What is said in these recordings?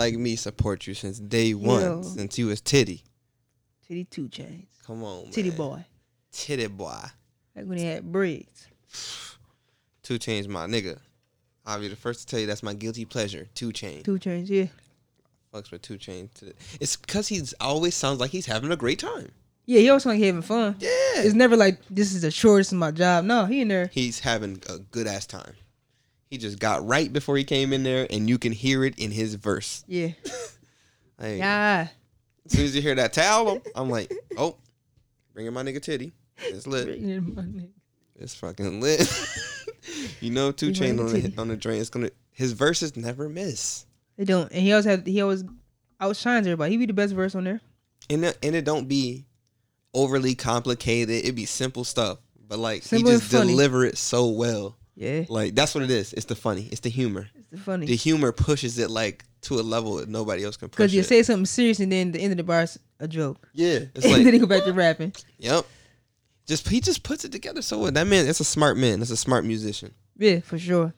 like me support you since day one, Yo. since you was titty. Titty 2 Chainz. Come on, Titty man. boy. Tity Boi. Like when he had braids. 2 Chainz, my nigga. I'll be the first to tell you that's my guilty pleasure. 2 Chainz. 2 Chainz, yeah. Fucks with 2 Chainz. It's because he's always sounds like he's having a great time. Yeah, he always sound like having fun. Yeah. It's never like this is the shortest of my job. No, he in there. he's having a good ass time. He just got right before he came in there, and you can hear it in his verse. Yeah. Like, Yeah. As soon as you hear that towel, I'm like, oh, bringing my nigga titty. It's lit. Bringing my nigga. It's fucking lit. you know, two chain on the, on the drain. It's gonna. His verses never miss, They don't. And he always had he always outshines everybody. He be the best verse on there. and it, and it don't be overly complicated. It be simple stuff, but like Simple he just deliver it so well. Yeah. Like that's what it is. It's the funny. It's the humor. It's the funny. The humor pushes it like to a level that nobody else can push. Because you it. say something serious and then the end of the bar is a joke. yeah, it's and then he go back to rapping. yep. Just he just puts it together so well. That man, that's a smart man. That's a smart musician. Yeah, for sure.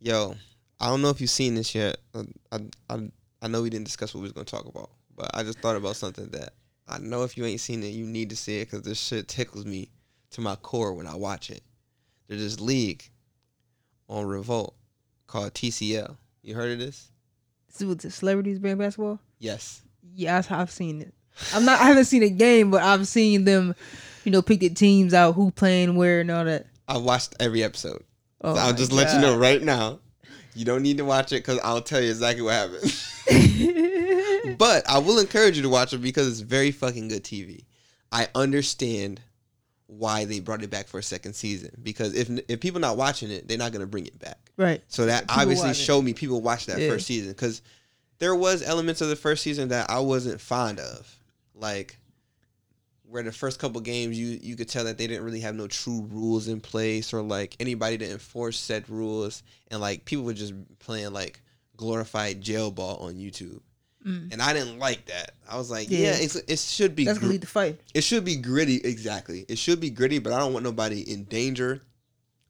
Yo, I don't know if you've seen this yet. I I I know we didn't discuss what we was gonna talk about, but I just thought about something that I know if you ain't seen it, you need to see it because this shit tickles me to my core when I watch it. There's this league on Revolt called TCL. You heard of this? Is with the celebrities playing basketball. Yes. Yeah, I've, seen it. I'm not. I haven't seen a game, but I've seen them. You know, pick the teams out, who playing where, and all that. I watched every episode. Oh I'll my just let you know right now. You don't need to watch it because I'll tell you exactly what happened. but I will encourage you to watch it because it's very fucking good TV. I understand why they brought it back for a second season because if if people not watching it, they're not gonna bring it back. right. So that People obviously showed me people watched that Yeah. first season because there was elements of the first season that I wasn't fond of, like where the first couple games you you could tell that they didn't really have no true rules in place or like anybody to enforce set rules and like people were just playing like glorified jail ball on YouTube. Mm. And I didn't like that. I was like, yeah, Yeah. it's, it should be That's gonna lead to fight. it should be gritty exactly it should be gritty but i don't want nobody in danger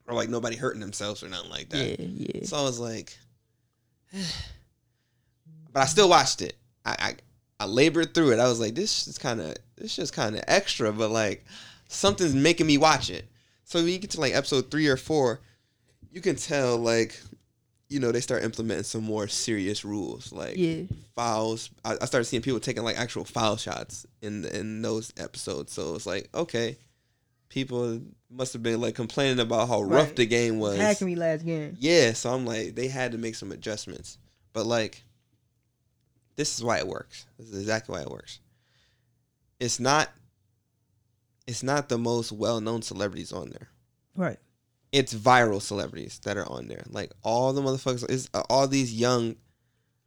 or like nobody hurting themselves or nothing like that Yeah, yeah. so i was like but i still watched it i i, I labored through it i was like this is kind of this just kind of extra but like something's making me watch it so when you get to like episode three or four you can tell like you know they start implementing some more serious rules like Yeah. fouls. I, I started seeing people taking like actual foul shots in in those episodes. So it's like okay, people must have been like complaining about how rough the game was. Hacking me last game. Yeah, so I'm like they had to make some adjustments, but like this is why it works. This is exactly why it works. It's not. It's not the most well known celebrities on there Right. It's viral celebrities that are on there. Like all the motherfuckers, is uh, all these young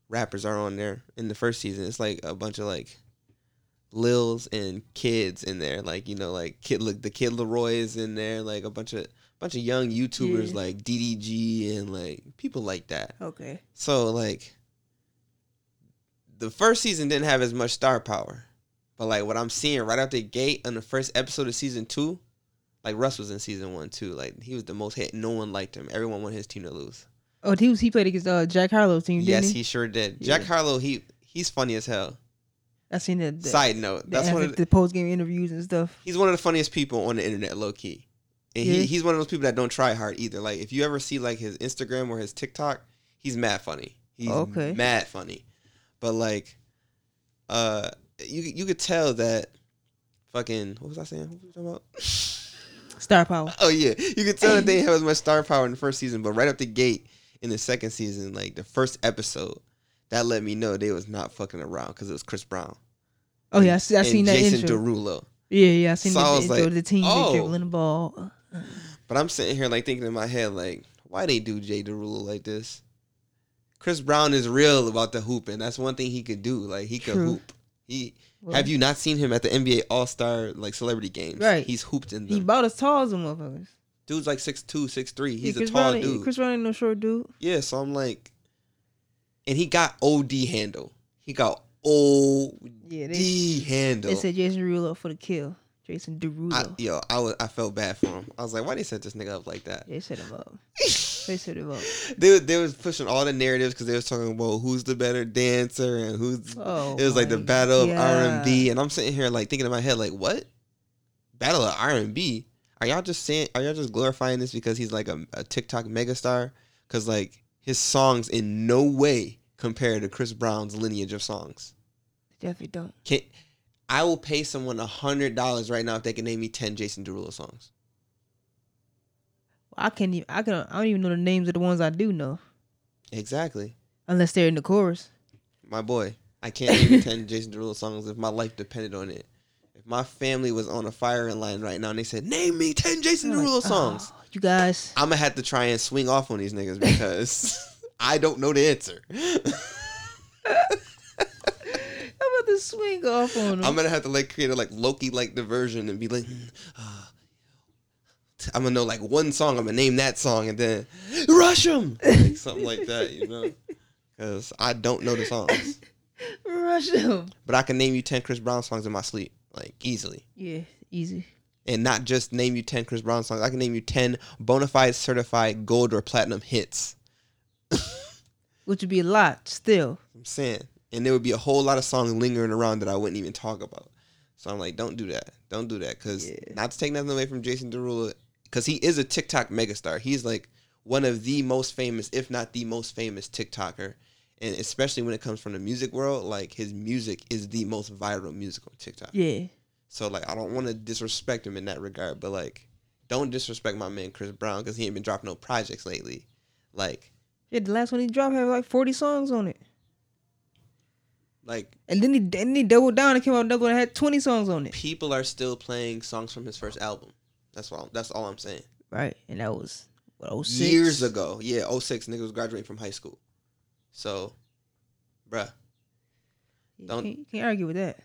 rappers are on there in the first season. It's like a bunch of like Lils and kids in there. Like you know, like kid, look the Kid LAROI is in there. Like a bunch of bunch of young YouTubers Yeah. like DDG and like people like that. Okay. So like the first season didn't have as much star power. But like what I'm seeing right out the gate on the first episode of season two, like Russ was in season one too. Like he was the most hit. No one liked him. Everyone wanted his team to lose. Oh, he was he played against uh, Jack Harlow's team, didn't yes, he? he sure did. Yeah. Jack Harlow, he he's funny as hell. I seen the, the, Side note, the, that's one of the, the post game interviews and stuff. he's one of the funniest people on the internet, low key. And Yeah. he, he's one of those people that don't try hard either. Like if you ever see like his Instagram or his TikTok, he's mad funny. He's Okay. mad funny. But like uh you you could tell that fucking what was I saying? What was I talking about? Star power. Oh yeah. You could tell that they have as much star power in the first season, but right up the gate in the second season, like the first episode, that let me know they was not fucking around because it was Chris Brown. Oh yeah, I, see, I seen that Jason intro. Derulo. Yeah, yeah, I seen So the, the, intro, like, the team oh. dribbling the ball. But I'm sitting here like thinking in my head, like, why they do Jay Derulo like this? Chris Brown is real about the hooping. That's one thing he could do. Like he could True. hoop. He Well, have you not seen him at the NBA All Star like celebrity games? Right. He's hooped in He them. about as tall as them motherfuckers. Dude's like 6'2", 6'3". He's Yeah, a tall Brown, dude. Chris Brown ain't no short dude. yeah, so I'm like, and he got OD handle. He got OD Yeah, they, handle. they said Jason Derulo for the kill. Jason I, yo, I was I felt bad for him. I was like, why they set this nigga up like that? they set him up. they set him up. they they was pushing all the narratives because they was talking about who's the better dancer and who's. Oh, it was like the battle of R and B, and I'm sitting here like thinking in my head like, what? Battle of R and B? Are y'all just saying? Are y'all just glorifying this because he's like a, a TikTok megastar? Because like his songs in no way compare to Chris Brown's lineage of songs. Definitely don't. Can I will pay someone a hundred dollars right now if they can name me ten Jason Derulo songs. I can't even. I can. I don't even know the names of the ones I do know, Exactly, unless they're in the chorus. my boy. I can't name ten Jason Derulo songs if my life depended on it. If my family was on a firing line right now and they said, "Name me ten Jason I'm like, Derulo oh, songs," "Oh, you guys. I'm gonna have to try and swing off on these niggas because I don't know the answer. I'm about to swing off on them. I'm gonna have to like create a like Loki like diversion and be like, "Hmm, uh, I'm gonna know like one song. I'm gonna name that song and then rush them, like, something like that, you know? Because I don't know the songs, Rush them. but I can name you ten Chris Brown songs in my sleep, like easily, Yeah, easy. and not just name you ten Chris Brown songs. I can name you ten bona fide certified gold or platinum hits. Which would be a lot still. I'm saying, and there would be a whole lot of songs lingering around that I wouldn't even talk about. So I'm like, don't do that. Don't do that. Because Yeah. not to take nothing away from Jason Derulo, because he is a TikTok megastar. He's like one of the most famous, if not the most famous TikToker. And especially when it comes from the music world, like his music is the most viral music on TikTok. Yeah. So like, I don't want to disrespect him in that regard, but like, don't disrespect my man Chris Brown because he ain't been dropping no projects lately. Like, Yeah, the last one he dropped had like 40 songs on it. Like And then he then he doubled down and came out double and had 20 songs on it. people are still playing songs from his first album. That's all. That's all I'm saying. Right. And that was what 06? Years ago, yeah, 06, nigga was graduating from high school. So, bruh, You Don't- can't, can't argue with that.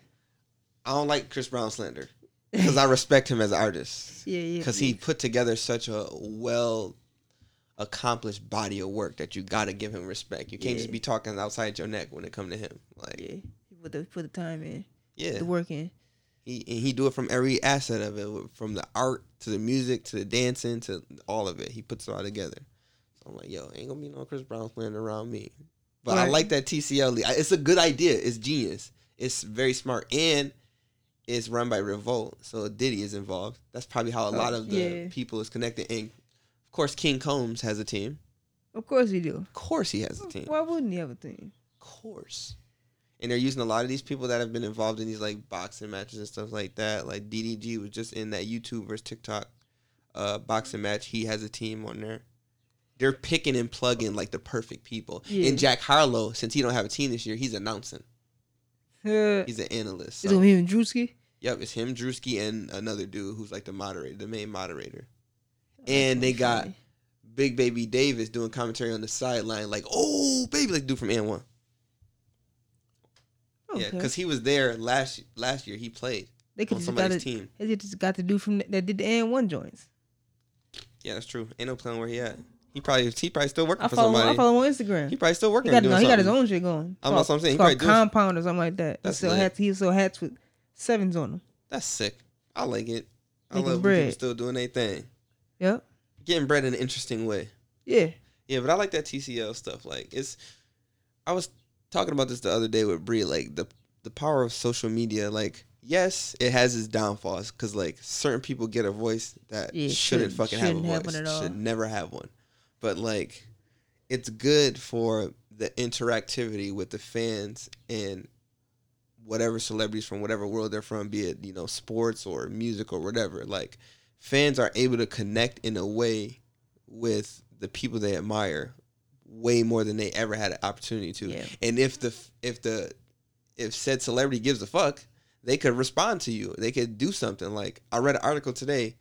I don't like Chris Brown slander because I respect him as an artist Yeah, yeah. because he put together such a well accomplished body of work that you gotta give him respect. You can't just be talking outside your neck when it come to him. Like, yeah. He put the put the time in, yeah, the work in. he and he do it from every asset of it, from the art to the music to the dancing to all of it. He puts it all together. So I'm like, yo, ain't gonna be no Chris Brown playing around me. But I like that TCL. league. It's a good idea. It's genius. It's very smart and it's run by Revolt, so Diddy is involved. That's probably how a lot of the yeah. people is connected. And course, King Combs has a team. Of course he do. Of course, he has a team. Why wouldn't he have a team? Of course. And they're using a lot of these people that have been involved in these like boxing matches and stuff like that. Like DDG was just in that YouTube versus TikTok uh, boxing match. He has a team on there. They're picking and plugging like the perfect people. Yeah. And Jack Harlow, since he don't have a team this year, he's announcing. Uh, He's an analyst. So, gonna be him and Drewski. yep, it's him, Drewski, and another dude who's like the moderator, the main moderator. And they got Big Baby Davis doing commentary on the sideline, like, "Oh, baby," like dude from N One. Oh, yeah, because he was there last last year. He played they could on just got somebody's it. team. They just got to do from that did the N one joints. Yeah, that's true. Ain't no telling where he at. He probably he probably still working I for follow. Him, I follow him on Instagram. He probably still He working. got, doing no, he got his own shit going. I'm called- not what I'm saying. He called probably doing- compound or something like that. He That's sell lit. hats. He sell hats with sevens on them. That's sick. I like it. I Making love when bread. people still doing their thing. Yep. Getting bread in an interesting way. Yeah. Yeah, but I like that TCL stuff. Like it's, I was talking about this the other day with Brie. Like the the power of social media. Like yes, it has its downfalls because like certain people get a voice that Yeah, shouldn't, shouldn't- fucking shouldn't have have a voice. all. Should never have one. But like, it's good for the interactivity with the fans and whatever celebrities from whatever world they're from, be it you know sports or music or whatever. Like fans are able to connect in a way with the people they admire way more than they ever had an opportunity to. Yeah. And if the if the if said celebrity gives a fuck, they could respond to you. They could do something. Like I read an article today,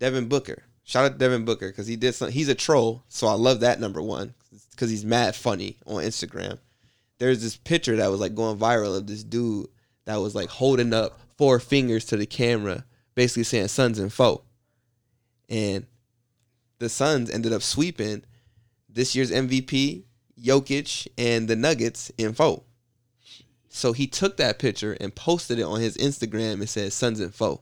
Devin Booker. Shout out to Devin Booker because he did something. He's a troll, so I love that number one because he's mad funny on Instagram. There's this picture that was like going viral of this dude that was like holding up four fingers to the camera, basically saying "sons and foe," and the Suns ended up sweeping this year's MVP, Jokic, and the Nuggets in foe. So he took that picture and posted it on his Instagram and said "Suns in foe."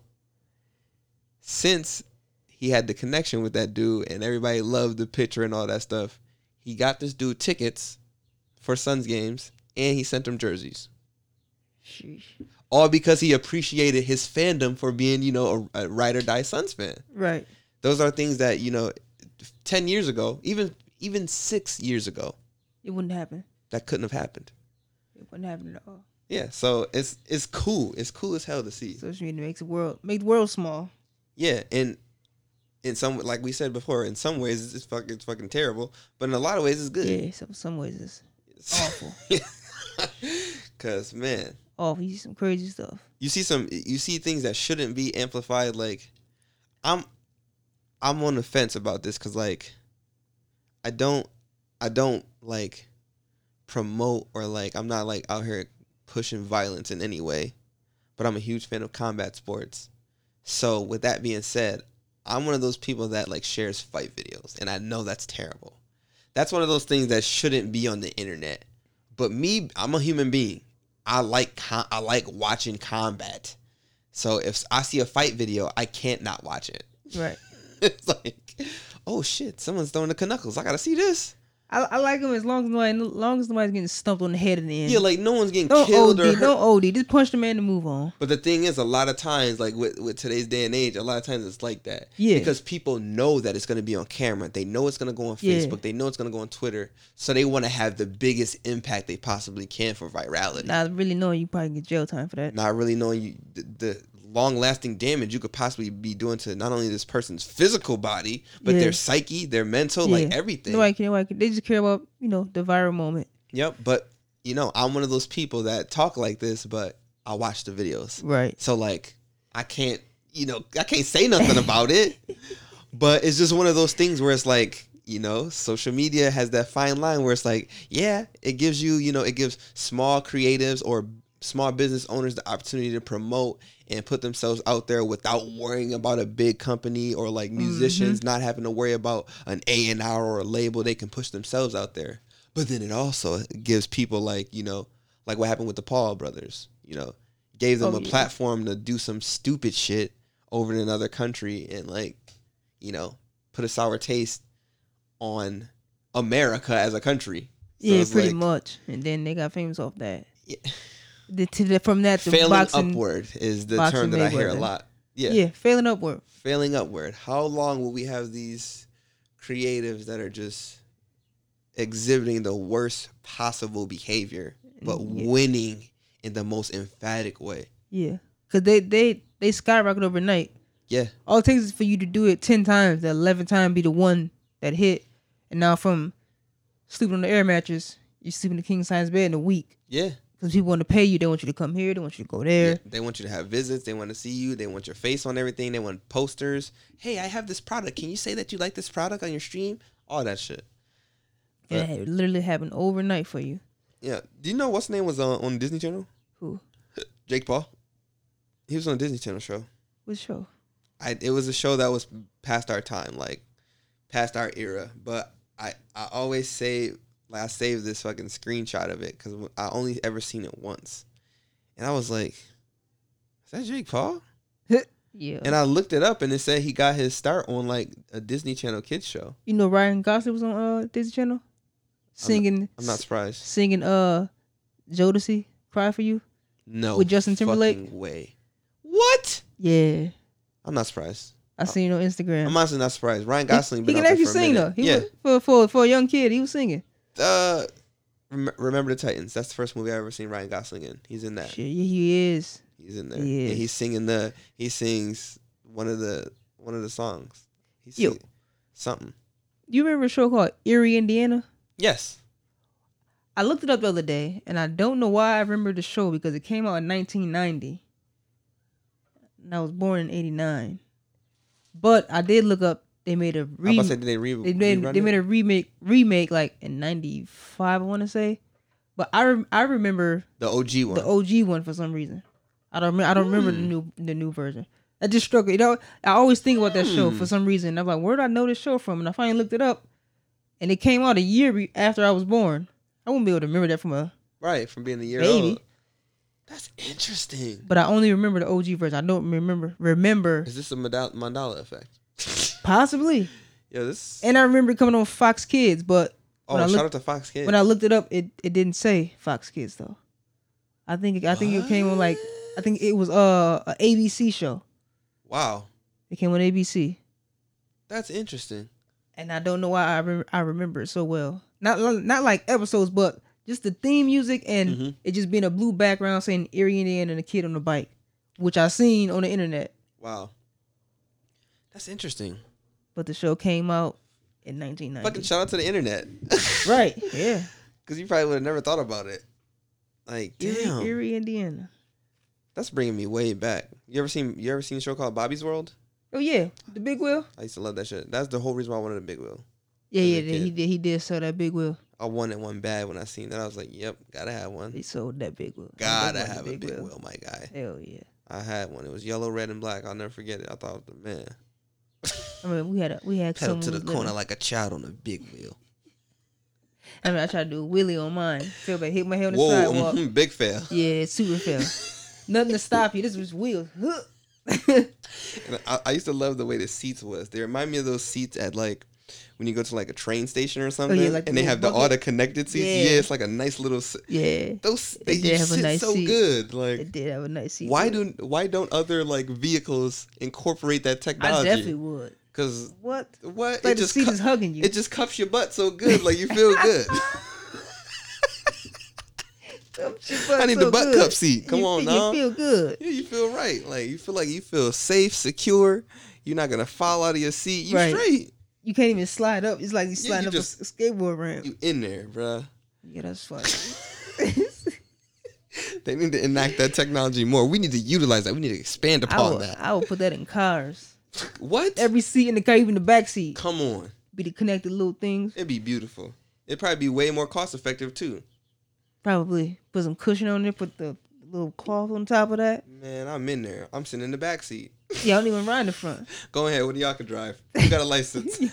since he had the connection with that dude and everybody loved the picture and all that stuff, he got this dude tickets for Suns games and he sent him jerseys. Sheesh. All because he appreciated his fandom for being, you know, a, a ride or die Suns fan. Right. Those are things that, you know, 10 years ago, even even 6 years ago, It wouldn't happen. that couldn't have happened. It wouldn't happen at all. Yeah, so it's it's cool. It's cool as hell to see. Social media makes the world make the world small. Yeah, and in some like we said before, in some ways it's, it's fucking it's fucking terrible, but in a lot of ways it's good. Yeah. So some ways it's awful. Cause man, awful. You see some crazy stuff. you see some you see things that shouldn't be amplified. Like I'm I'm on the fence about this because like I don't I don't like promote or like I'm not like out here pushing violence in any way, but I'm a huge fan of combat sports. So with that being said, I'm one of those people that like shares fight videos, and I know that's terrible. That's one of those things that shouldn't be on the internet. But me, I'm a human being. I like I like watching combat. So if I see a fight video, I can't not watch it. Right. it's like, oh shit, someone's throwing the knuckles. I gotta see this. I, I like them as long as nobody, as long as nobody's getting stumped on the head in the end. Yeah, like no one's getting don't killed OD, or hurt. don't OD. Just punch the man to move on. But the thing is, a lot of times, like with, with today's day and age, a lot of times it's like that. Yeah. Because people know that it's going to be on camera. They know it's going to go on Yeah. Facebook. They know it's going to go on Twitter. So they want to have the biggest impact they possibly can for virality. Not really knowing you probably get jail time for that. Not really knowing you the, the long lasting damage you could possibly be doing to not only this person's physical body, but Yeah. their psyche, their mental, like everything. Nobody care. Nobody care. They just care about you know the viral moment. Yep. But, you know, I'm one of those people that talk like this, but I watch the videos. Right. So like I can't, you know, I can't say nothing about it. But it's just one of those things where it's like, you know, social media has that fine line where it's like, yeah, it gives you, you know, it gives small creatives or small business owners the opportunity to promote and put themselves out there without worrying about a big company or like mm-hmm. musicians not having to worry about an A&R or a label they can push themselves out there. But then it also gives people like, you know, like what happened with the Paul brothers, you know, gave them Oh, a yeah. platform to do some stupid shit over in another country and like, you know, put a sour taste on America as a country. So yeah, pretty like, much. And then they got famous off that. Yeah. The, to the, from that to Failing boxing. upward is the term that I hear a lot. Yeah. Yeah. failing upward. Failing upward. How long will we have these creatives that are just exhibiting the worst possible behavior, but Yeah. winning in the most emphatic way? Yeah, cause they they they skyrocket overnight. Yeah. All it takes is for you to do it ten times. The eleventh time be the one that hit. And now from sleeping on the air mattress, you sleep in the king size bed in a week. Yeah. Because people want to pay you. They want you to come here. They want you to go there. Yeah, They want you to have visits. They want to see you. They want your face on everything. They want posters. Hey, I have this product. Can you say that you like this product on your stream? All that shit. And it literally happened overnight for you. Yeah. Do you know what's name was on, on Disney Channel? Who? Jake Paul. He was on a Disney Channel show. What show? I it was a show that was past our time, like past our era. But I I always say like I saved this fucking screenshot of it because I only ever seen it once, and I was like, "Is that Jake Paul?" Yeah. And I looked it up, and it said he got his start on like a Disney Channel kids show. you know Ryan Gosling was on uh Disney Channel, singing. I'm not surprised. singing uh Jodeci "Cry for You." No, With Justin Timberlake? way. What? Yeah, I'm not surprised. I seen it on Instagram. I'm honestly not surprised. Ryan Gosling. he, been can actually sing though. He yeah. was, for for for a young kid, he was singing. Uh, Rem- Remember the Titans. That's the first movie I ever seen Ryan Gosling in. He's in that. Shit, yeah, he is. He's in there. He And he's singing the. He sings one of the one of the songs. He's Yo. something. You remember a show called Erie, Indiana? Yes. I looked it up the other day, and I don't know why I remember the show because it came out in 1990, and I was born in '89. But I did look up. They made a remake. did they re- They made they made a remake remake like in '95, I want to say. But I rem- I remember the OG one. the OG one for some reason. I don't I don't remember the Hmm. new the new version. I just struck you know I always think about that show Hmm. for some reason. I'm like, where did I know this show from? And I finally looked it up, and it came out a year after I was born. I wouldn't be able to remember that from a right from being a year baby. old. That's interesting. But I only remember the OG version. I don't remember remember Is this a Mandela effect? Possibly. Yo, this. And I remember coming on Fox Kids, but oh, when I shout look- out to Fox Kids. when I looked it up, it, it didn't say Fox Kids though. I think I think it came on like I think it was uh a ABC show. wow, It came on ABC, that's interesting. and I don't know why I rem- I remember it so well. Not not like episodes, but just the theme music and Mhm. it just being a blue background saying Erie Indiana and a kid on the bike, which I seen on the internet. Wow, that's interesting. But the show came out in 1990. Fucking shout out to the internet. Right? Yeah. Because you probably would have never thought about it. Like, damn, Erie, Erie, Indiana. that's bringing me way back. You ever seen you ever seen a show called Bobby's World? Oh yeah, the big wheel. I used to love that shit. That's the whole reason why I wanted a big wheel. Yeah, yeah, he did. He did sell that big wheel. I wanted one bad when I seen that. I was like, yep, gotta have one. He sold that big wheel. Gotta have a big wheel, my guy. Hell yeah. I had one. It was yellow, red, and black. I'll never forget it. I thought, man, I mean, we had a we had pedal to the corner like a child on a big wheel. I mean, I tried to do a wheelie on mine. Feel bad, hit my head on the Whoa, sidewalk. Mm-hmm, big fail. Yeah, super fell. Nothing to stop you. This was wheels. And I, I used to love the way the seats was. They remind me of those seats at like when you go to like a train station or something, Oh, like the and they little have the all the connected seats. Yeah. Yeah. it's like a nice little. yeah, Those they did have a nice so seat. good. Like it did have a nice seat. why do why don't other like vehicles incorporate that technology? I definitely would. Because What? what Like it the just seat cu- is hugging you. it just cups your butt so good, like you feel good. Cups your butt I need so the butt good. cup seat. Come you, on, now. You feel good. Yeah, you feel right. Like you feel like you feel safe, secure. You're not gonna fall out of your seat. You Right. straight. You can't even slide up. It's like you Yeah, sliding you up just- a, skateboard ramp. You in there, bruh. yeah, that's funny. They need to enact that technology more. We need to utilize that. We need to expand I upon that. I will put that in cars. What? Every seat in the car, even the back seat, Come on. be the connected little things. It'd be beautiful. It'd probably be way more cost effective too. Probably put some cushion on there. Put the little cloth on top of that. Man, I'm in there. I'm sitting in the back seat. Yeah, I don't even ride in the front. Go ahead. What do y'all can drive? You got a license?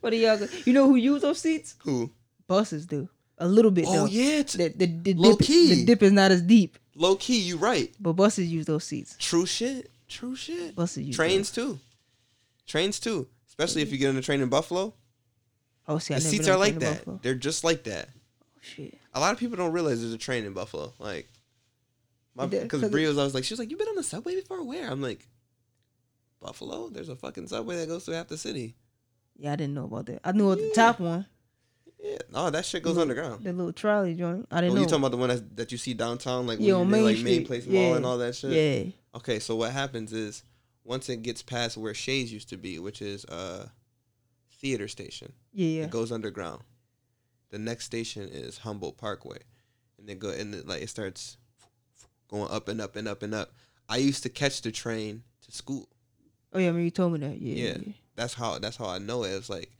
What do y'all? go- You know who use those seats? Who? Buses do a little bit. Oh though. yeah. The, the, the Low dip, key. The dip is not as deep, low key, you right. but buses use those seats. True shit. True shit. Buses use Trains too. Trains too. Especially if you get on a train in Buffalo. Oh, see, I The never seats are like that. Buffalo. They're just like that. Oh, shit. A lot of people don't realize there's a train in Buffalo. Like, my It does, because 'cause Brie was always like, she was like, "You've been on the subway before? Where?" I'm like, Buffalo. There's a fucking subway that goes through half the city. Yeah, I didn't know about that. I knew about the top one, Yeah, no, that shit goes Little- underground. the little trolley joint. I Oh, didn't you know. You talking about the one that, that you see downtown, like Yeah, when on you're near, Main like main Street. place mall Yeah. and all that shit. yeah, Okay, so what happens is once it gets past where Shea's used to be, which is uh theater station, yeah, yeah. it goes underground. The next station is Humboldt Parkway, and then go and it, like it starts going up and up and up and up. I used to catch the train to school. Oh yeah, I mean you told me that. Yeah, Yeah. yeah. That's how that's how I know it. It's like,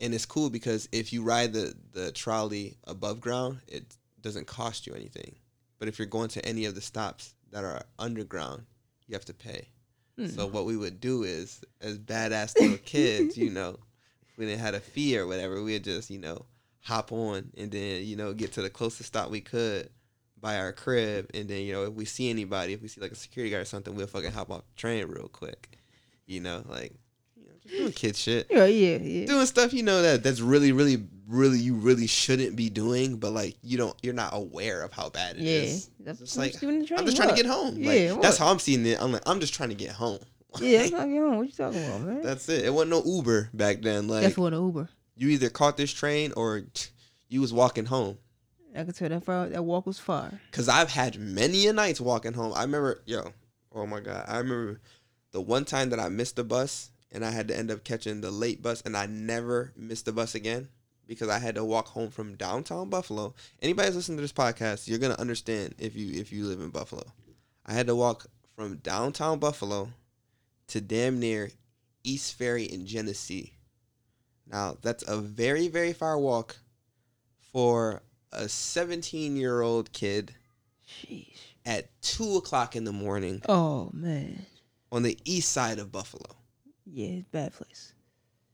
and it's cool because if you ride the the trolley above ground, it doesn't cost you anything. But if you're going to any of the stops that are underground, you have to pay. Hmm. So what we would do is, as badass little kids, you know, we didn't have a fee or whatever, we'd just you know hop on and then you know get to the closest stop we could by our crib, and then you know if we see anybody, if we see like a security guard or something, we'll fucking hop off the train real quick. You know, like you know, just doing kid shit, Yeah, yeah, yeah. doing stuff you know that that's really, really, really you really shouldn't be doing, but like you don't, you're not aware of how bad it yeah. is. Just I'm like, just the I'm just trying What? to get home. Yeah, like, that's how I'm seeing it. I'm like, I'm just trying to get home. Yeah, I'm not getting What you talking about, man? That's it. It wasn't no Uber back then. Like That's what an Uber. you either caught this train or you was walking home. I could tell that far. That walk was far. Cause I've had many a nights walking home. I remember, yo, oh my god, I remember the one time that I missed the bus and I had to end up catching the late bus, and I never missed the bus again because I had to walk home from downtown Buffalo. Anybody that's listening to this podcast, you're gonna understand if you if you live in Buffalo. I had to walk from downtown Buffalo to damn near East Ferry in Genesee. Now that's a very very far walk for a 17 year old kid Sheesh. at two o'clock in the morning Oh man. on the east side of Buffalo. Yeah, it's bad place.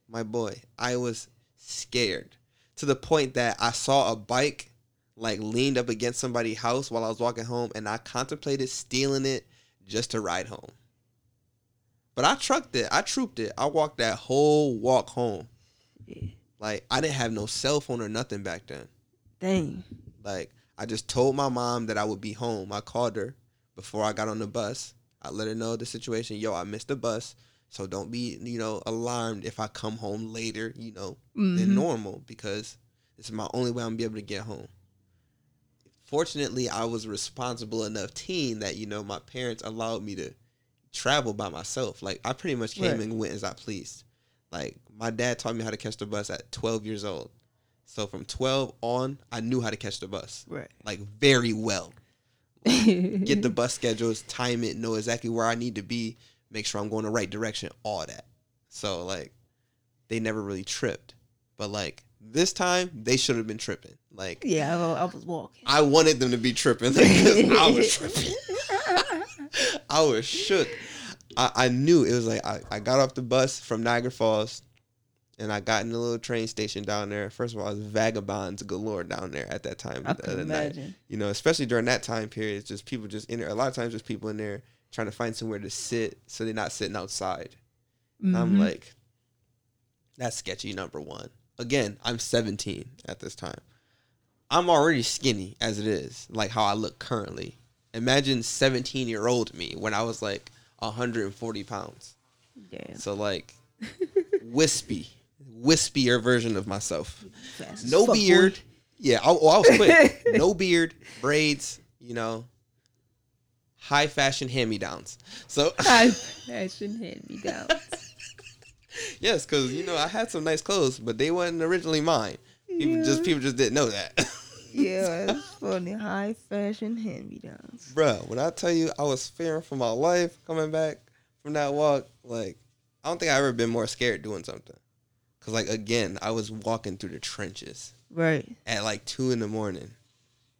My boy, I was scared to the point that I saw a bike like leaned up against somebody's house while I was walking home, and I contemplated stealing it just to ride home. But I trucked it. I trooped it. I walked that whole walk home. Yeah. Like I didn't have no cell phone or nothing back then. Dang. Like I just told my mom that I would be home. I called her before I got on the bus. I let her know the situation. Yo, I missed the bus. So don't be, you know, alarmed if I come home later, you know, than Mhm. normal because it's my only way I'm gonna be able to get home. Fortunately, I was a responsible enough teen that, you know, my parents allowed me to travel by myself. Like I pretty much came Right. and went as I pleased. Like my dad taught me how to catch the bus at 12 years old. So from 12 on, I knew how to catch the bus Right. like very well. Get the bus schedules, time it, know exactly where I need to be, make sure I'm going the right direction, all that. So like they never really tripped. But like this time they should have been tripping. Like Yeah, I, I was walking. I wanted them to be tripping because I was tripping. I was shook. I, I knew it was like I, I got off the bus from Niagara Falls and I got in the little train station down there. First of all, it was vagabonds galore down there at that time I the can night. imagine. You know, especially during that time period, it's just people just in there. A lot of times, just people in there trying to find somewhere to sit, so they're not sitting outside. And I'm mm-hmm. like, that's sketchy. Number one. Again, I'm 17 at this time. I'm already skinny as it is, like how I look currently. Imagine 17 year old me when I was like 140 pounds. Damn. So like, wispy, wispier version of myself. As No fuck, boy. beard. Yeah, I, oh, I was quick. no beard, braids. You know, high fashion hand me downs. So High fashion hand me downs. yes, because you know I had some nice clothes, but they weren't originally mine. People just people just didn't know that. Yeah, it's funny. High fashion hand me downs. Bruh, when I tell you I was fearing for my life coming back from that walk, like I don't think I ever been more scared doing something. Cause like again, I was walking through the trenches Right. at like two in the morning,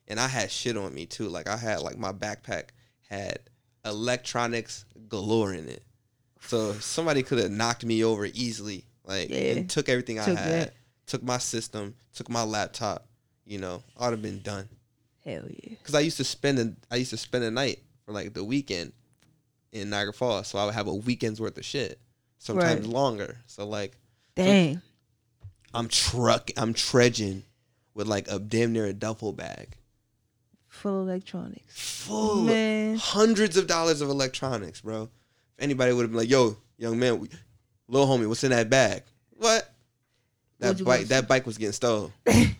and I had shit on me too. Like I had like my backpack had electronics galore in it, so somebody could have knocked me over easily. Like Yeah. and took everything I had, that. took my system, took my laptop. You know, I'd have been done. Hell yeah. Cause I used to spend a, I used to spend a night for like the weekend in Niagara Falls, so I would have a weekend's worth of shit, sometimes Right. longer. So like Dang. I'm truck, I'm trudging with like a damn near a duffel bag Full electronics. full Man. hundreds of dollars of electronics, bro. If anybody would have been like, "Yo, young man, we, little homie, what's in that bag?" What? That bike, that bike was getting stolen. that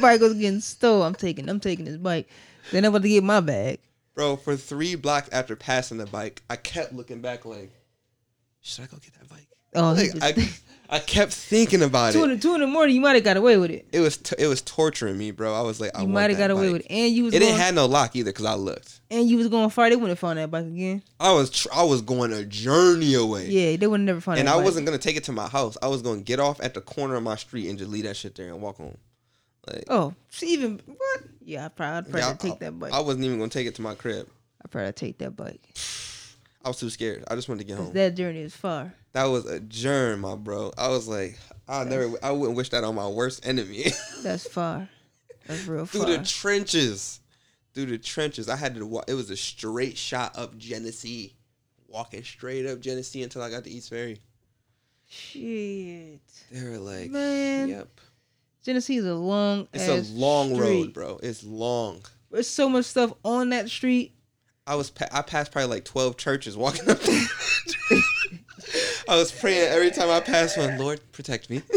bike was getting stole. I'm taking I'm taking this bike. Then I'm about to get my bag. Bro, for three blocks after passing the bike, I kept looking back like, should I go get that bike? Oh, Like, just, I, I kept thinking about two in it. the two in the morning, you might have got away with it. It was t- it was torturing me, bro. I was like, I You might have got away with it, and you was It going, didn't have no lock either, cause I looked. and you was going fight. They wouldn't have found that bike again. I was tr- I was going a journey away, Yeah, they would have never find. It. And I bike. wasn't gonna take it to my house. I was gonna get off at the corner of my street and just leave that shit there and walk home. Like, Oh, see, even what? Yeah, I probably I'd probably yeah, I- take that bike. I wasn't even gonna take it to my crib. I probably take that bike. I was too scared. I just wanted to get home. that journey is far. That was a germ, my bro. I was like, I never, I wouldn't wish that on my worst enemy. That's far. That's real far. Through the trenches, through the trenches. I had to walk. It was a straight shot up Genesee, walking straight up Genesee until I got to East Ferry. Shit. They were like, Man. yep. Genesee is a long. It's a long road, bro. It's long. There's so much stuff on that street. I was pa- I passed probably like twelve churches walking up. there. I was praying every time I passed one. Lord, protect me.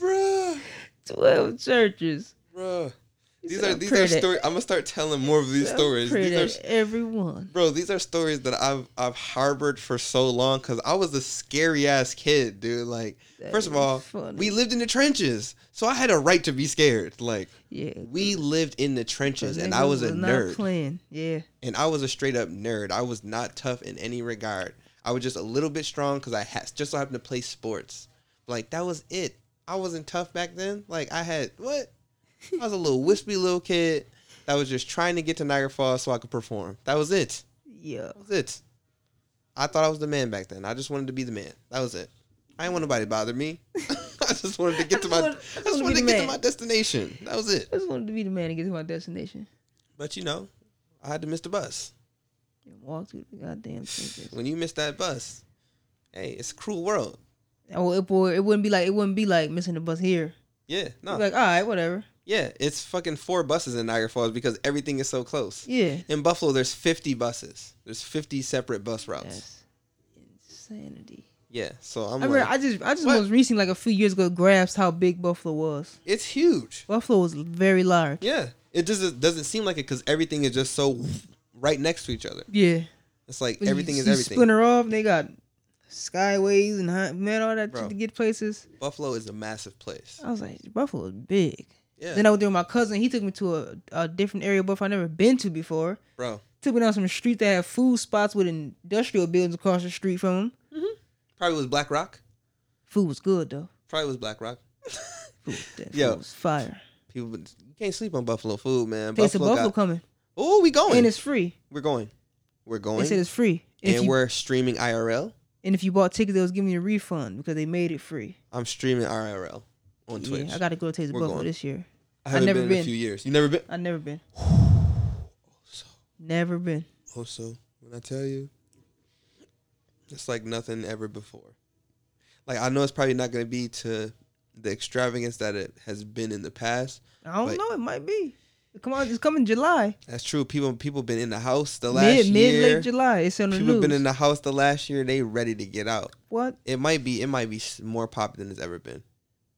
Bruh, Twelve churches. bruh. These are these are stories. I'm gonna start telling more of these stories. These are everyone. Bro, these are stories that I've I've harbored for so long because I was a scary ass kid, dude. Like, That first of all, funny. we lived in the trenches, so I had a right to be scared. Like, Yeah. we lived in the trenches, and I was a not nerd, Playing. Yeah. and I was a straight up nerd. I was not tough in any regard. I was just a little bit strong because I had just so happened to play sports. Like that was it. I wasn't tough back then. Like I had what? I was a little wispy little kid that was just trying to get to Niagara Falls so I could perform. That was it. Yeah. That was it. I thought I was the man back then. I just wanted to be the man. That was it. I didn't want nobody to bother me. I just wanted to get to my. I just wanted to wanted be to get to my destination. That was it. I just wanted to be the man to get to my destination. But you know, I had to miss the bus. And walk through the goddamn thing. When you miss that bus, hey, it's a cruel world. Oh, it, boy, it wouldn't be like it wouldn't be like missing the bus here. Yeah, no, like, all right, whatever. Yeah, it's fucking four buses in Niagara Falls because everything is so close. Yeah. In Buffalo, there's 50 buses. There's 50 separate bus routes. That's insanity. Yeah, so I'm I remember, I just, I just What? most recently, like a few years ago, grasped how big Buffalo was. it's huge. Buffalo was very large. Yeah, it just doesn't seem like it because everything is just so right next to each other. Yeah. It's like When you- everything is you everything. Splinter off. and They got skyways and man, all that Bro. to get places. Buffalo is a massive place. I was like, Buffalo's big. Yeah, Then I was there with my cousin. He took me to a, a different area of Buffalo I never been to before. bro. Took me down some street that had food spots with industrial buildings across the street from them. Mm-hmm. Probably was Black Rock. Food was good though. Probably was Black Rock. Food, that Yo. food was fire. People, you can't sleep on Buffalo food, man. Taste of Buffalo got- coming, Oh, we going. and it's free. we're going. We're going. They said it's free. And, if and you, we're streaming IRL. and if you bought tickets, they was giving you a refund because they made it free. I'm streaming IRL on Twitch. Yeah, I got to go to We're Buffalo going. this year. I haven't never been, in a few years. You never been? I never been. Oh, so, Never been. Oh, also, when I tell you, it's like nothing ever before. Like I know it's probably not going to be to the extravagance that it has been in the past. I don't know. It might be. Come on, it's coming July. That's true. People people been in the house the last Mid mid year. late July. It's on the People news. been in the house the last year. They ready to get out. what? It might be it might be more popular than it's ever been.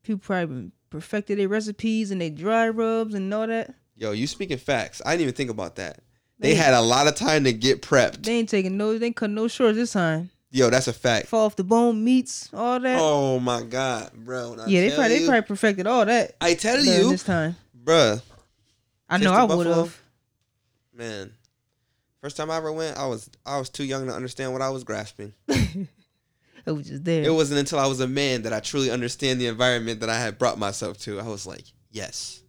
People probably perfected their recipes and they dry rubs and all that. Yo, you speaking facts. I didn't even think about that. They They- had a lot of time to get prepped. They ain't taking no. They ain't cutting no shorts this time. Yo, that's a fact. Fall off the bone meats, all that. Oh my god, bro. yeah, they probably they probably perfected all that I tell you, this time. bruh, I know I would have. man. First time I ever went, I was I was too young to understand what I was grasping. It was just there. It wasn't until I was a man that I truly understand the environment that I had brought myself to. I was like, yes,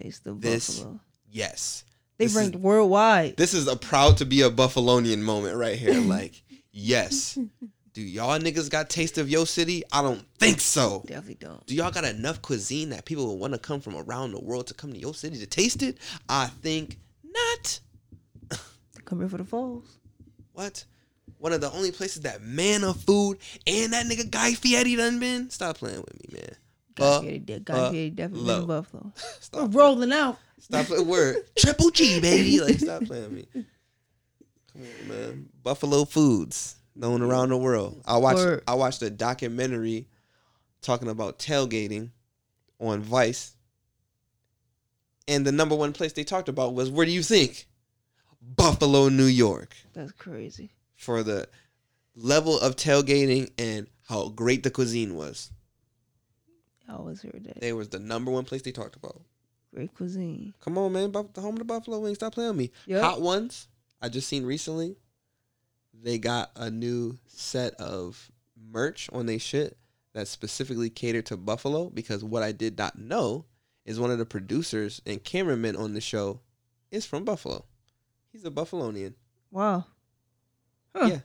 Taste of this- Buffalo. yes. They this is- ranked worldwide. This is a proud to be a Buffalonian moment right here. Like, yes. Do y'all niggas got taste of your city? I don't think so. Definitely don't. Do y'all got enough cuisine that people will want to come from around the world to come to your city to taste it? I think not. Come here for the falls. What? One of the only places that man of food and that nigga Guy Fieri done been? Stop playing with me, man. Guy Fieri, did- Guy uh, Fieri definitely low. been in Buffalo. We're Stop. rolling out. Stop playing word. Triple G, baby. Like, stop playing with me. Come on, man. Buffalo foods known around the world. I watched Word. I watched a documentary talking about tailgating on Vice. And the number one place they talked about was where do you think? Buffalo, New York. That's crazy. For the level of tailgating and how great the cuisine was. I always heard that. They was the number one place they talked about. Great cuisine. Come on, man. The home of the Buffalo Wings. Stop playing with me. Yep. Hot ones. I just seen recently. They got a new set of merch on their shit that's specifically catered to Buffalo because what I did not know is one of the producers and cameramen on the show is from Buffalo. He's a Buffalonian. Wow. Huh. Yeah.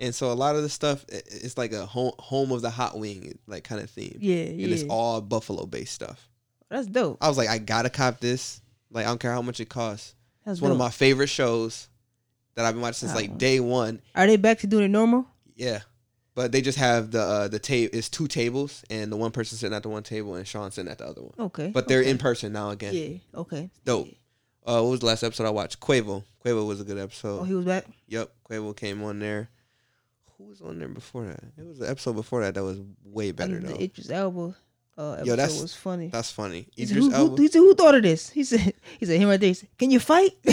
And so a lot of the stuff it's like a home home of the hot wing like kind of theme. Yeah, And yeah. it's all Buffalo based stuff. That's dope. I was like, I gotta cop this. Like I don't care how much it costs. That's It's one of my favorite shows that I've been watching since like day one. Are they back to doing it normal? Yeah, but they just have the uh, the table. It's two tables, and the one person sitting at the one table, and Sean sitting at the other one. Okay. But they're okay. in person now again. Yeah. Okay. Dope. Yeah. Uh, what was the last episode I watched? Quavo. Quavo was a good episode. Oh, he was back. yep, Quavo came on there. Who was on there before that? It was the episode before that that was way better though. the Idris Elba uh, episode that's- was funny. That's funny. He said, Idris who, who, Elba. he said, who thought of this? He said, he said, him right there. He said, Can you fight?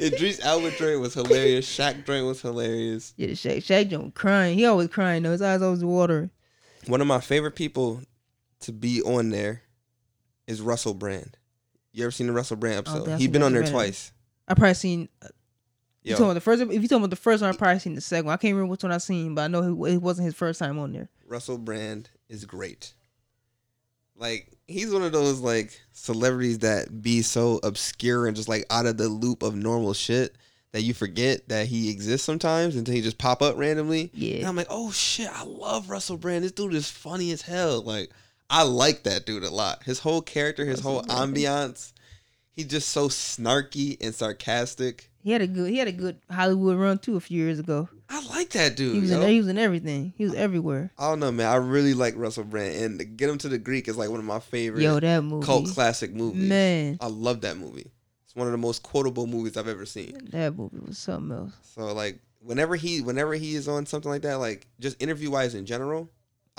Idris Elba joint was hilarious. Shaq joint was hilarious. yeah, Shaq, Shaq Jones crying. He always crying though. His eyes always watering. One of my favorite people to be on there is Russell Brand. You ever seen the Russell Brand Oh, episode? definitely He's been on there Brand. twice. I probably seen. Uh, you Yo, talking about the first? If you talking about the first one, I probably seen the second one. I can't remember which one I seen, but I know it wasn't his first time on there. Russell Brand is great. Like he's one of those like celebrities that be so obscure and just like out of the loop of normal shit that you forget that he exists sometimes until he just pop up randomly. Yeah. And Yeah. I'm like, oh shit, I love Russell Brand. This dude is funny as hell. Like, I like that dude a lot. His whole character, his whole ambiance. He's just so snarky and sarcastic. He had a good he had a good Hollywood run too a few years ago. I like that dude. He was yo. in he was in everything. He was everywhere. I don't know, man. I really like Russell Brand, and to Get Him to the Greek is like one of my favorite Yo, that movie. cult classic movies. Man, I love that movie. It's one of the most quotable movies I've ever seen. that movie was something else. So like whenever he whenever he is on something like that, like just interview wise in general,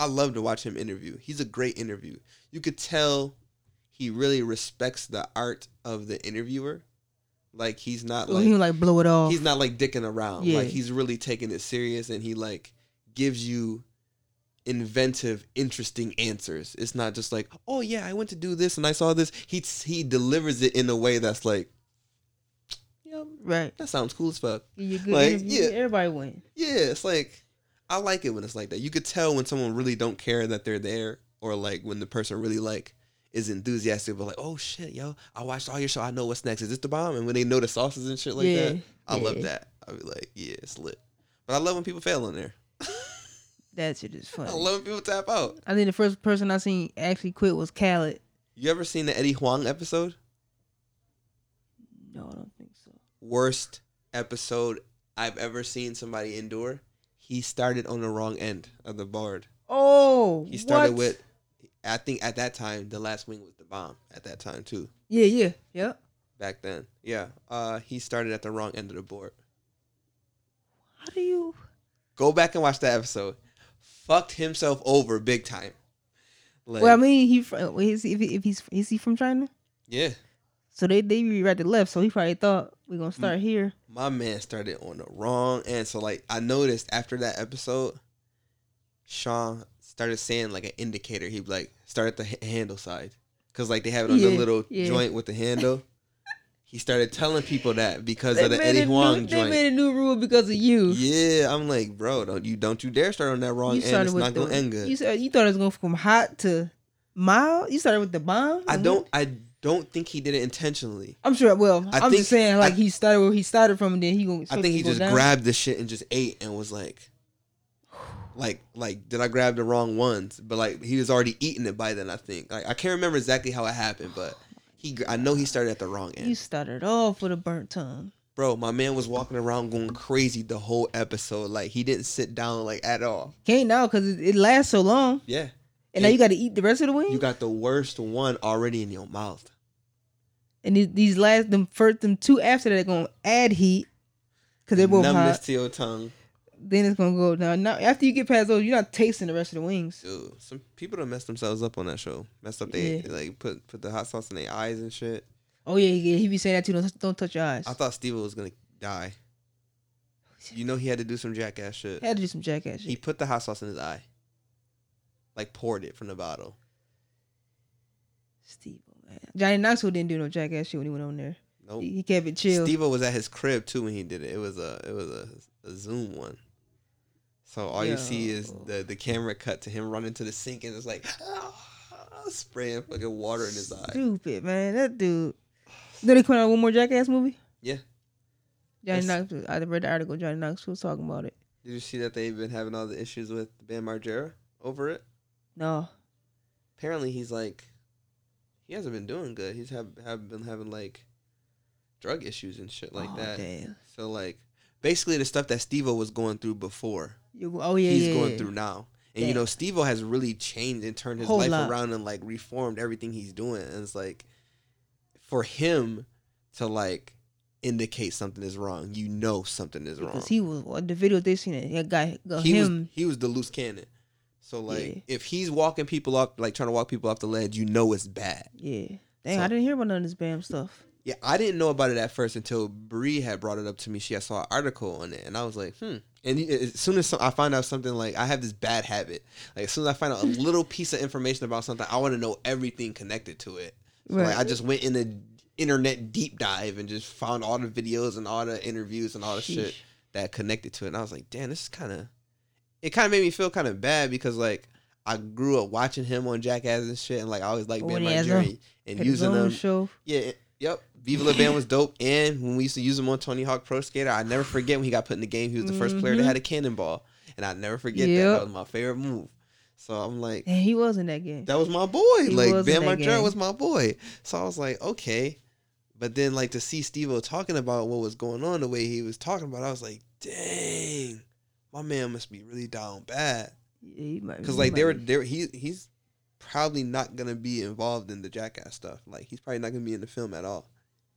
I love to watch him interview. He's a great interview. You could tell he really respects the art of the interviewer. Like he's not like he like blow it off. he's not like dicking around. Yeah. Like he's really taking it serious and he like gives you inventive, interesting answers. It's not just like, oh yeah, I went to do this and I saw this. He he delivers it in a way that's like, yeah, right. that sounds cool as fuck. Good Like, yeah. everybody win. Yeah, it's like I like it when it's like that. You could tell when someone really don't care that they're there, or like when the person really like is enthusiastic, but like, oh shit, yo, I watched all your show. I know what's next. Is this the bomb? And when they know the sauces and shit like Yeah, that, I love that. I be like, yeah, it's lit. But I love when people fail in there. That shit is funny. I love when people tap out. I think the first person I seen actually quit was Khaled. You ever seen the Eddie Huang episode? No, I don't think so. Worst episode I've ever seen somebody endure. He started on the wrong end of the board. Oh, He started what? with, I think at that time, the last wing was the bomb. At that time too. yeah, yeah, yeah. back then. Yeah. Uh he started at the wrong end of the board. How do you? Go back and watch that episode. Fucked himself over big time. Like, well, I mean, he is he, if, if he's is he from China? yeah. So they they be the left. So he probably thought we're gonna Mm. start here. My man started on the wrong end. So like I noticed after that episode, Sean started saying like an indicator. He'd like start at the h- handle side. Cause like they have it on the little yeah. joint with the handle. he started telling people that because of the Eddie Huang new, they made a new rule because of you. Yeah, I'm like, bro, don't you don't you dare start on that wrong you end. It's not the, gonna end good. You said you thought it was going from hot to mild. You started with the bomb. I don't I don't think he did it intentionally. I'm sure. Well, I am think- just saying, like I- he started where he started from, and then he going. I think he just grabbed the shit and just ate and was like, like, like, did I grab the wrong ones? But like, he was already eating it by then. I think. Like, I can't remember exactly how it happened, but he, I know he started at the wrong end. He started off with a burnt tongue. Bro, my man was walking around going crazy the whole episode. Like, he didn't sit down like at all. Can't now because it, it lasts so long, Yeah, and now you got to eat the rest of the wing. you got the worst one already in your mouth. and these, these last them first them two after that are gonna add heat because they're both Numbness hot. to your tongue. Then it's gonna go down. Now after you get past those, you're not tasting the rest of the wings. Dude, some people don't mess themselves up on that show. Messed up they Yeah. like put put the hot sauce in their eyes and shit. Oh yeah, yeah. He be saying that too. Don't, don't touch your eyes. I thought Steve was gonna die. You know he had to do some jackass shit. He had to do some jackass shit. He put the hot sauce in his eye. Like poured it from the bottle. Steve, oh, man. Johnny Knoxville didn't do no jackass shit when he went on there. Nope. He, he kept it chill. Steve was at his crib too when he did it. It was a it was a, a Zoom one. So all you see is the the camera cut to him running to the sink and it's like ah, spraying fucking water in his eye. Stupid man, that dude. Then they come out with one more jackass movie. Yeah. Johnny. Knoxville. I read the article. Johnny Knoxville was talking about it. Did you see that they've been having all the issues with Bam Margera over it? No, apparently he's like he hasn't been doing good. He's have have been having like drug issues and shit like oh, that. Damn. So like basically the stuff that Steve-O was going through before, You- oh yeah, he's yeah, going yeah. through now. And you know, Steve-O has really changed and turned his Whole life lot. around and like reformed everything he's doing. And it's like for him to like indicate something is wrong, you know something is wrong. Because he was the video they seen it. That guy, he him. was he was the loose cannon. So like Yeah. if he's walking people up like trying to walk people off the ledge, you know it's bad. yeah. Dang, So- I didn't hear about none of this Bam stuff. Yeah, I didn't know about it at first until Bree had brought it up to me. She had saw an article on it, and I was like, hmm. And as soon as some- I find out something like I have this bad habit, like as soon as I find out a little piece of information about something, I want to know everything connected to it. So like Right. I just went in a internet deep dive and just found all the videos and all the interviews and all the shit that connected to it. And I was like, damn, this is kind of. It kind of made me feel kind of bad because like I grew up watching him on Jackass and shit, and like I always like being my journey and using them show. yeah, Yep, Viva La Bam was dope. And when we used to use him on Tony Hawk Pro Skater, I never forget when he got put in the game. He was the first player that Mhm. had a cannonball, and I never forget that. Yep. That was my favorite move. So I'm like, And he was in that game. that was my boy. He like Bam Margera was my boy. So I was like, okay. But then like to see Steve O talking about what was going on the way he was talking about, I was like, dang, my man must be really down bad. Yeah, he might- Because like they were were, he he's probably not gonna be involved in the jackass stuff. Like he's probably not gonna be in the film at all.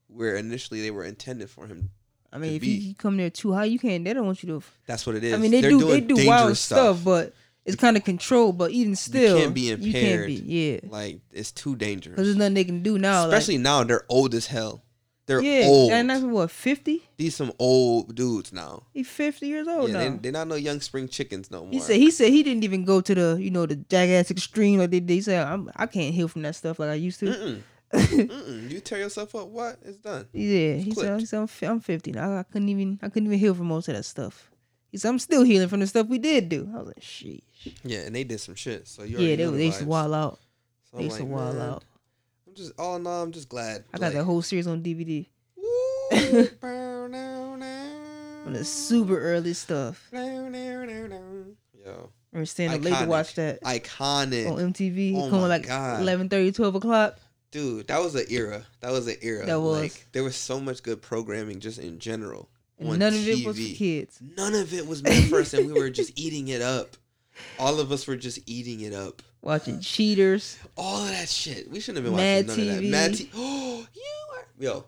Where initially they were intended for him. I mean, if be. you, you come there too high, you can't. They don't want you to. That's what it is. I mean, they They're do. They do wild dangerous stuff, but it's kind of controlled. But even still, can't be You can't impaired. be. Yeah, like it's too dangerous. because there's nothing they can do now. Especially now, they're old as hell. They're yeah, old. and that's what fifty. These some old dudes now. He's fifty years old yeah, now. they, they're not no young spring chickens no more. He said he said he didn't even go to the you know the jackass extreme like they did. He said I'm, I can't heal from that stuff like I used to. Mm-mm. Mm-mm. You tear yourself up. What? It's done. yeah, he said, he said I'm, I'm 50 now. I couldn't even I couldn't even heal from most of that stuff. He said I'm still healing from the stuff we did do. I was like, sheesh. Yeah, and they did some shit. So you Yeah, they, they used to wild out. So They I'm used to like, wild man, out. I'm just all in all, I'm just glad. I got the whole series on DVD Woo, bow, now, now. on the super early stuff. Now, now. Yo, I remember staying up late to watch that iconic, on MTV. Oh my like God. 11:30, 12 o'clock. dude. That was an era. That was an era. That was. Like, there was so much good programming just in general. On none of it was for kids. None of it was meant for us, and we were just eating it up. All of us were just eating it up. Watching Cheaters. All of that shit. We shouldn't have been Mad watching none TV. of that. Mad T- Oh, you are yo.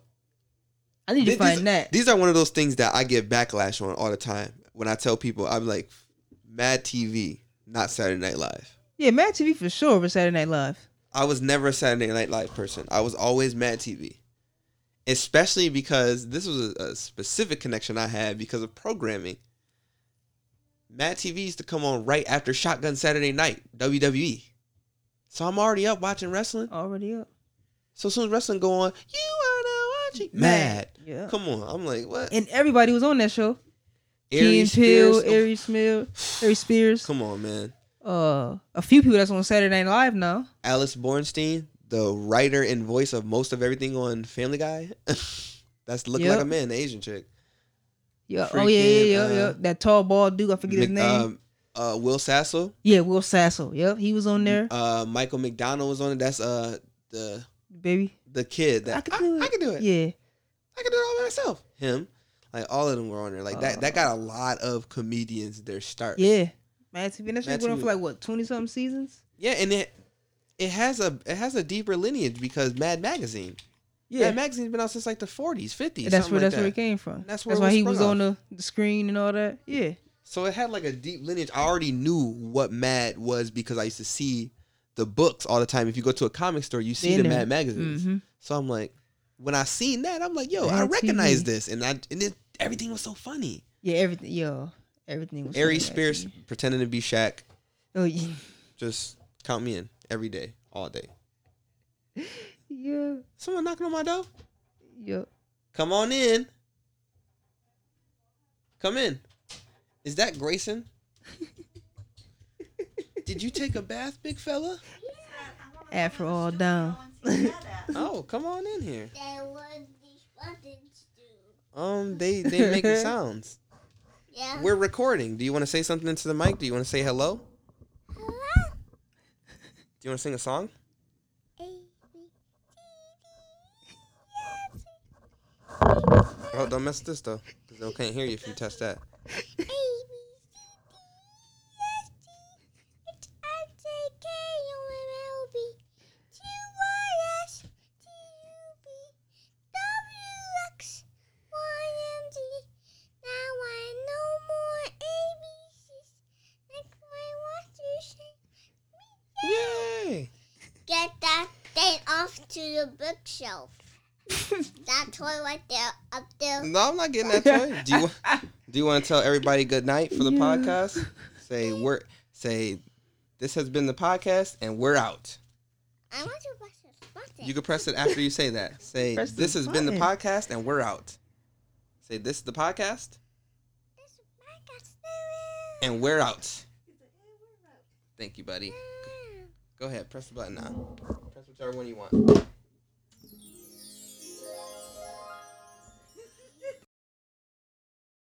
I need to These- find that. These are one of those things that I get backlash on all the time. When I tell people, I'm like, Mad TV, not Saturday Night Live. Yeah, Mad TV for sure but Saturday Night Live. I was never a Saturday Night Live person. I was always Mad TV. Especially because this was a, a specific connection I had because of programming. Mad TV used to come on right after Shotgun Saturday Night, WWE. So I'm already up watching wrestling. Already up. So as soon as wrestling go on, you are now watching Mad. Yeah. Come on, I'm like, what? And everybody was on that show. Key Peele, Spears? Oh, Ari Smith, Ari Spears. Come on, man. Uh, a few people that's on Saturday Night Live now. Alex Borstein, the writer and voice of most of everything on Family Guy. That's looking like a man, the Asian chick. Yeah. oh yeah, yeah, yeah, yeah. uh, That tall bald dude. I forget his Mc- name. Um, uh, Will Sasso. yeah, Will Sasso. Yep, he was on there. Uh, Michael McDonald was on it. That's uh the Baby. the kid that I could do it. I, can do it. Yeah. I can do it all by myself. Him, like all of them were on there. Like that. That got a lot of comedians their start. Yeah. Mad TV. And that Mad shit went on TV. for like what twenty something seasons. Yeah, and it it has a it has a deeper lineage because Mad Magazine. Yeah. Mad Magazine's been out since like the 40s, 50s. That's something where like that's that. where it came from. That's That's, where it why was he sprung was on the, the screen and all that. Yeah. So it had like a deep lineage. I already knew what Mad was because I used to see the books all the time. If you go to a comic store, you see In the there. Mad magazines. hmm So I'm like, when I seen that, I'm like, yo, I recognize TV. this, and I and it, everything was so funny. Yeah. Everything. Yo. Everything was. Ari on Spears TV. pretending to be Shaq, Oh yeah. just count me in every day, all day. Yeah. Someone knocking on my door. Yeah. Come on in. Come in. Is that Grayson? Did you take a bath, big fella? After all done. Oh, come on in here. Then what these buttons do? Um, they they make sounds. Yeah. We're recording. Do you want to say something into the mic? Do you want to say hello? hello? Do you want to sing a song? Oh, don't mess with this though, because they can't hear you if you touch that. Yay! Get that thing off to the bookshelf. That toy right there, up there. No, I'm not getting that toy. Do you do you want to tell everybody good night for the Yeah. podcast? Say we're say this has been the podcast and we're out. I want to press this button. You can press it after you say that. Say Press the this has been the podcast and we're out. Say this is the podcast This is my castle. and we're out. Thank you, buddy. Go ahead, press the button now. Press whichever one you want.